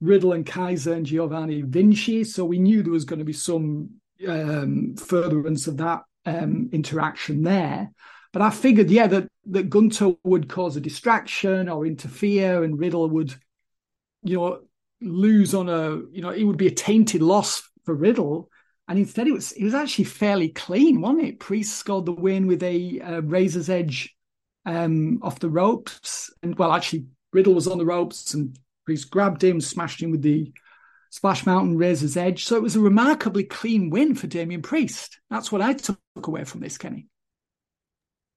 Riddle and Kaiser and Giovanni Vinci. So we knew there was going to be some um, furtherance of that um, interaction there. But I figured, yeah, that that Gunther would cause a distraction or interfere, and Riddle would, you know, lose on a, you know, it would be a tainted loss for Riddle. And instead, it was it was actually fairly clean, wasn't it? Priest scored the win with a uh, razor's edge um, off the ropes, and well, actually, Riddle was on the ropes, and Priest grabbed him, smashed him with the Splash Mountain razor's edge. So it was a remarkably clean win for Damian Priest. That's what I took away from this, Kenny.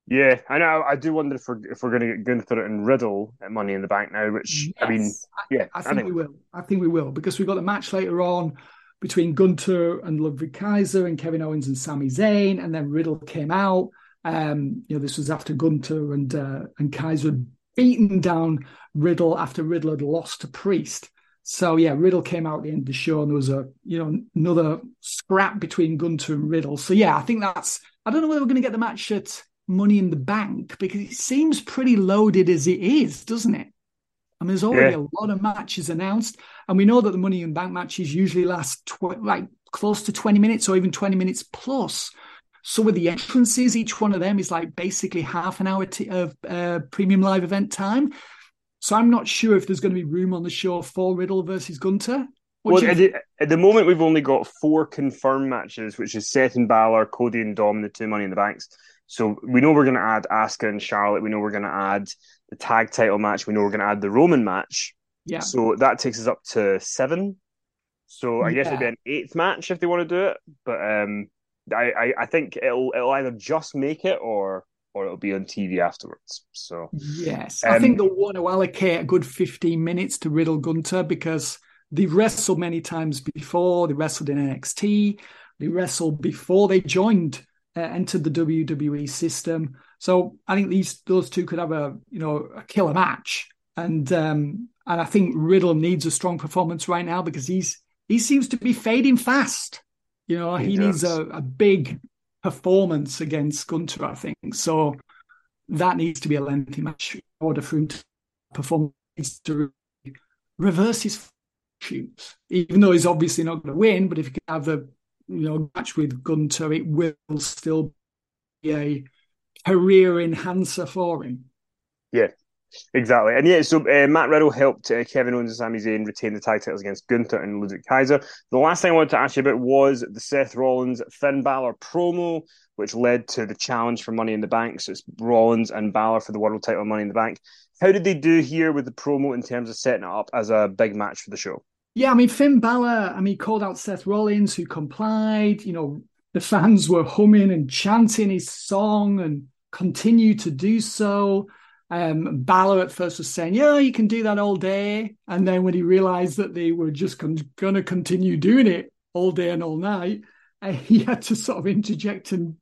Yeah, I know. I do wonder if we're if we're going to get Gunther and Riddle at Money in the Bank now. Which yes. I mean, yeah, I, I, think I, think we will. I think we will because we've got the match later on between Gunther and Ludwig Kaiser and Kevin Owens and Sami Zayn, and then Riddle came out. Um, you know, this was after Gunther and uh, and Kaiser beaten down Riddle after Riddle had lost to Priest. So yeah, Riddle came out at the end of the show, and there was a you know another scrap between Gunther and Riddle. So yeah, I think that's. I don't know whether we're going to get the match at Money in the Bank because it seems pretty loaded as it is, doesn't it? I mean, there's already yeah. a lot of matches announced, and we know that the Money in the Bank matches usually last tw- like close to 20 minutes or even 20 minutes plus. So with the entrances, each one of them is like basically half an hour t- of uh, premium live event time. So I'm not sure if there's going to be room on the show for Riddle versus Gunther. What well, at the, at the, moment, we've only got four confirmed matches, which is Seth and Balor, Cody and Dom, the two Money in the Banks. So we know we're going to add Asuka and Charlotte. We know we're going to add the tag title match. We know we're going to add the Roman match. Yeah. So that takes us up to seven. So I yeah. guess it'd be an eighth match if they want to do it. But um, I, I, I think it'll it'll either just make it or or it'll be on TV afterwards. So yes, um, I think they'll want to allocate a good fifteen minutes to Riddle Gunther because they've wrestled many times before. They wrestled in NXT. They wrestled before they joined uh, entered the WWE system. So I think these those two could have a you know a killer match. And um, and I think Riddle needs a strong performance right now because he's he seems to be fading fast. You know, he, he needs a, a big performance against Gunther, I think. So that needs to be a lengthy match in order for him to perform to reverse his shoots. Even though he's obviously not going to win, but if he can have a you know match with Gunther, it will still be a career enhancer for him. Yeah, Exactly. And yeah, so uh, Matt Riddle helped uh, Kevin Owens and Sami Zayn retain the tag titles against Gunther and Ludwig Kaiser. The last thing I wanted to ask you about was the Seth Rollins Finn Balor promo, which led to the challenge for Money in the Bank. So it's Rollins and Balor for the world title Money in the Bank. How did they do here with the promo in terms of setting it up as a big match for the show? Yeah, I mean, Finn Balor, I mean, called out Seth Rollins, who complied. You know, the fans were humming and chanting his song and continue to do so. Um, Balor at first was saying, "Yeah, you can do that all day," and then when he realized that they were just con- going to continue doing it all day and all night, uh, he had to sort of interject and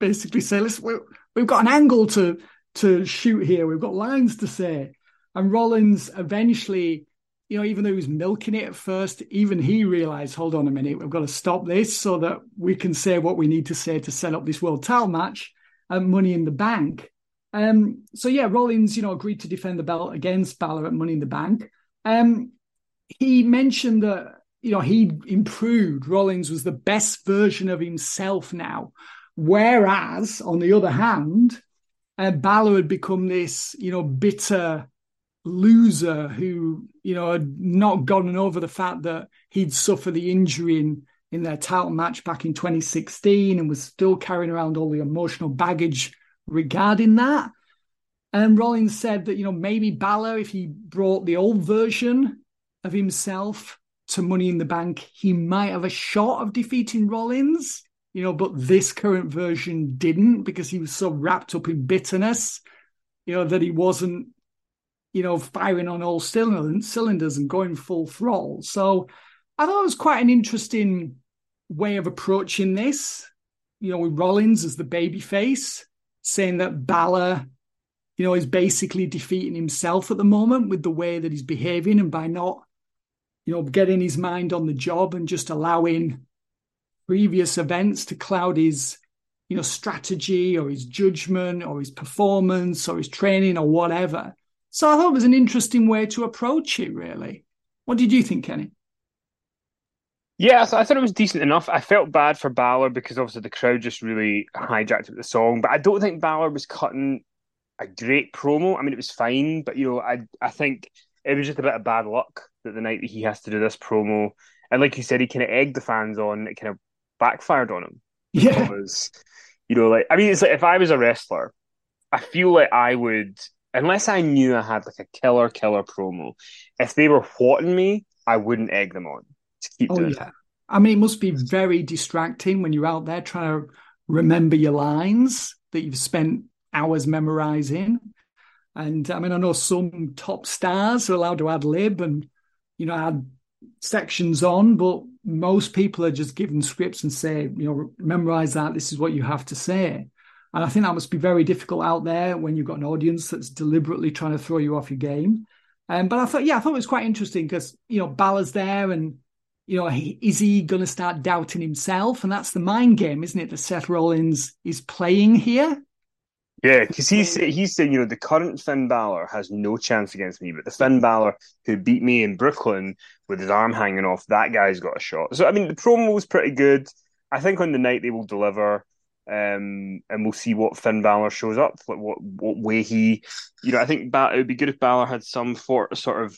basically say, "Listen, we we've got an angle to to shoot here. We've got lines to say." And Rollins eventually, you know, even though he was milking it at first, even he realized, "Hold on a minute, we've got to stop this so that we can say what we need to say to set up this world title match and Money in the Bank." Um, so yeah, Rollins, you know, agreed to defend the belt against Balor at Money in the Bank. Um, he mentioned that you know he improved. Rollins was the best version of himself now, whereas on the other hand, uh, Balor had become this you know bitter loser who you know had not gotten over the fact that he'd suffered the injury in in their title match back in 2016 and was still carrying around all the emotional baggage regarding that. And Rollins said that, you know, maybe Balor, if he brought the old version of himself to Money in the Bank, he might have a shot of defeating Rollins, you know, but this current version didn't because he was so wrapped up in bitterness, you know, that he wasn't, you know, firing on all cylinders and going full throttle. So I thought it was quite an interesting way of approaching this, you know, with Rollins as the baby face saying that Balor, you know, is basically defeating himself at the moment with the way that he's behaving and by not, you know, getting his mind on the job and just allowing previous events to cloud his, you know, strategy or his judgment or his performance or his training or whatever. So I thought it was an interesting way to approach it, really. What did you think, Kenny? Yeah, I thought it was decent enough. I felt bad for Balor because obviously the crowd just really hijacked the song, but I don't think Balor was cutting a great promo. I mean, it was fine, but you know, I I think it was just a bit of bad luck that the night that he has to do this promo, and like you said, he kind of egged the fans on. It kind of backfired on him. Yeah, because, you know, like I mean, it's like if I was a wrestler, I feel like I would, unless I knew I had like a killer killer promo, if they were whatting me, I wouldn't egg them on to keep oh, doing yeah. that. I mean, it must be very distracting when you're out there trying to remember your lines that you've spent hours memorizing. And I mean, I know some top stars are allowed to ad lib and, you know, add sections on, but most people are just given scripts and say, you know, memorize that. This is what you have to say. And I think that must be very difficult out there when you've got an audience that's deliberately trying to throw you off your game. Um, but I thought, yeah, I thought it was quite interesting because, you know, Balor's there and, you know, he, is he going to start doubting himself? And that's the mind game, isn't it, that Seth Rollins is playing here? Yeah, because he's he's saying, you know, the current Finn Balor has no chance against me, but the Finn Balor who beat me in Brooklyn with his arm hanging off, that guy's got a shot. So I mean, the promo was pretty good. I think on the night they will deliver, um, and we'll see what Finn Balor shows up, like what what way he, you know, I think ba- it would be good if Balor had some for, sort of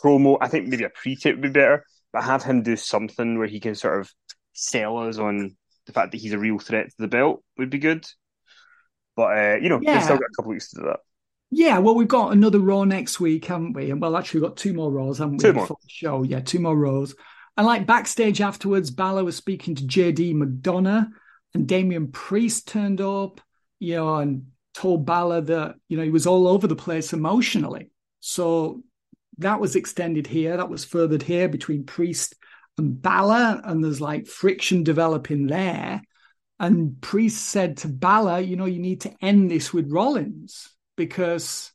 promo. I think maybe a pre-tape would be better, but have him do something where he can sort of sell us on the fact that he's a real threat to the belt would be good. But uh, you know, yeah. they've still got a couple weeks to do that. Yeah, well, we've got another Raw next week, haven't we? And well, actually, we've got two more Raws, haven't we? Two more. show, yeah, two more Raws. And like backstage afterwards, Balor was speaking to JD McDonagh, and Damian Priest turned up, you know, and told Balor that you know he was all over the place emotionally. So that was extended here. That was furthered here between Priest and Balor, and there's like friction developing there. And Priest said to Balor, you know, you need to end this with Rollins because,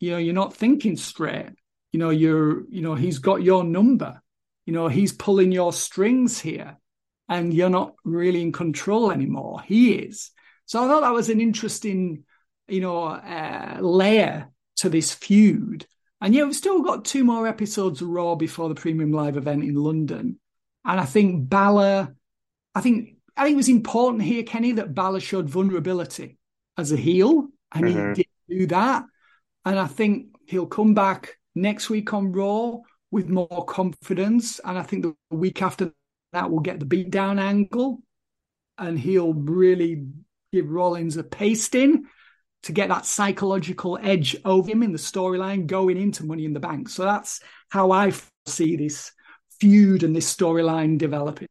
you know, you're not thinking straight. You know, you're, you know, he's got your number. You know, he's pulling your strings here and you're not really in control anymore. He is. So I thought that was an interesting, you know, uh, layer to this feud. And yeah, we've still got two more episodes of Raw before the premium live event in London. And I think Balor, I think I think it was important here, Kenny, that Balor showed vulnerability as a heel, and mm-hmm. he did do that. And I think he'll come back next week on Raw with more confidence. And I think the week after that, we'll get the beatdown angle, and he'll really give Rollins a pasting to get that psychological edge over him in the storyline going into Money in the Bank. So that's how I see this feud and this storyline developing.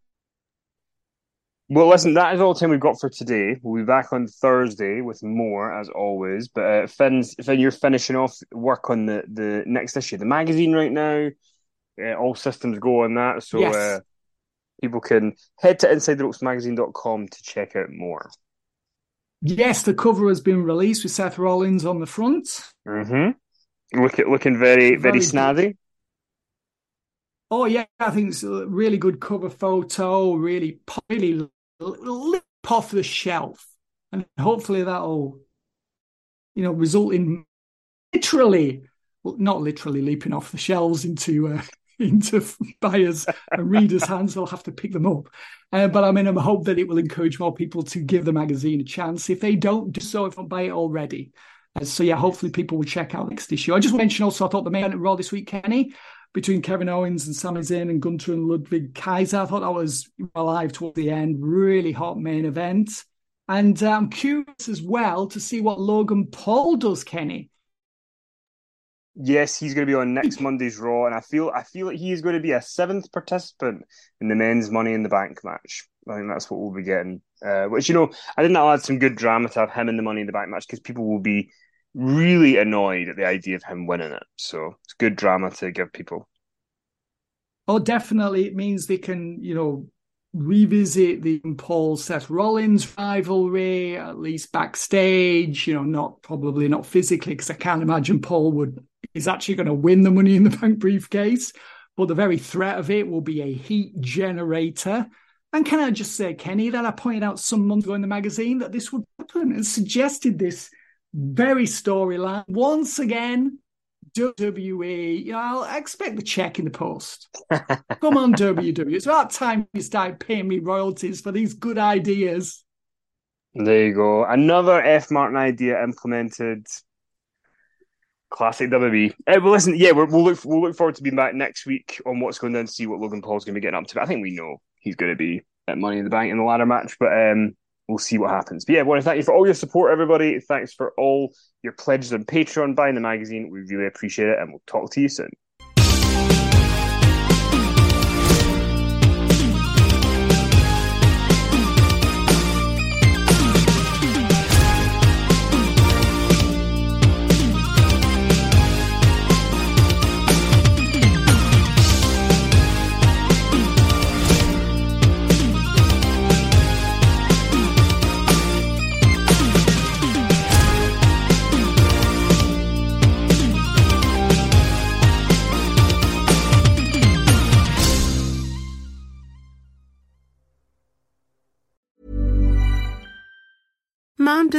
Well, listen, that is all the time we've got for today. We'll be back on Thursday with more, as always. But uh, Fin's, Fin, you're finishing off work on the, the next issue of the magazine right now. Uh, all systems go on that. So yes. uh, people can head to InsideTheRopesMagazine.com to check out more. Yes, the cover has been released with Seth Rollins on the front. Mm-hmm. Look, looking very, very, very snazzy. Oh yeah, I think it's a really good cover photo. Really, really lip off the shelf, and hopefully that'll, you know, result in literally, well, not literally leaping off the shelves into uh, into buyers and readers' hands. They'll have to pick them up. Uh, but I mean, I hope that it will encourage more people to give the magazine a chance. If they don't do so, if they buy it already. Uh, so yeah, hopefully people will check out next issue. I just mentioned also, I thought the main Raw this week, Kenny, between Kevin Owens and Sami Zayn and Gunther and Ludwig Kaiser. I thought that was alive towards the end. Really hot main event. And uh, I'm curious as well to see what Logan Paul does, Kenny. Yes, he's going to be on next Monday's Raw, and I feel I feel like he is going to be a seventh participant in the men's Money in the Bank match. I think that's what we'll be getting. Uh, which you know, I think that'll add some good drama to have him in the Money in the Bank match because people will be really annoyed at the idea of him winning it. So it's good drama to give people. Oh, definitely. It means they can, you know, revisit the Paul Seth Rollins rivalry, at least backstage, you know, not probably not physically, because I can't imagine Paul would is actually going to win the money in the bank briefcase. But the very threat of it will be a heat generator. And can I just say, Kenny, that I pointed out some months ago in the magazine that this would happen and suggested this very storyline. Once again, WWE, you know, I'll expect the check in the post. Come on, WWE. It's about time you start paying me royalties for these good ideas. There you go. Another F Martin idea implemented. Classic WWE. Uh, well, listen, yeah, we will look we'll look forward to being back next week on what's going down to see what Logan Paul's going to be getting up to. But I think we know he's going to be at Money in the Bank in the ladder match. But um, we'll see what happens. But yeah, I want to thank you for all your support, everybody. Thanks for all your pledges on Patreon, buying the magazine. We really appreciate it, and we'll talk to you soon. Mom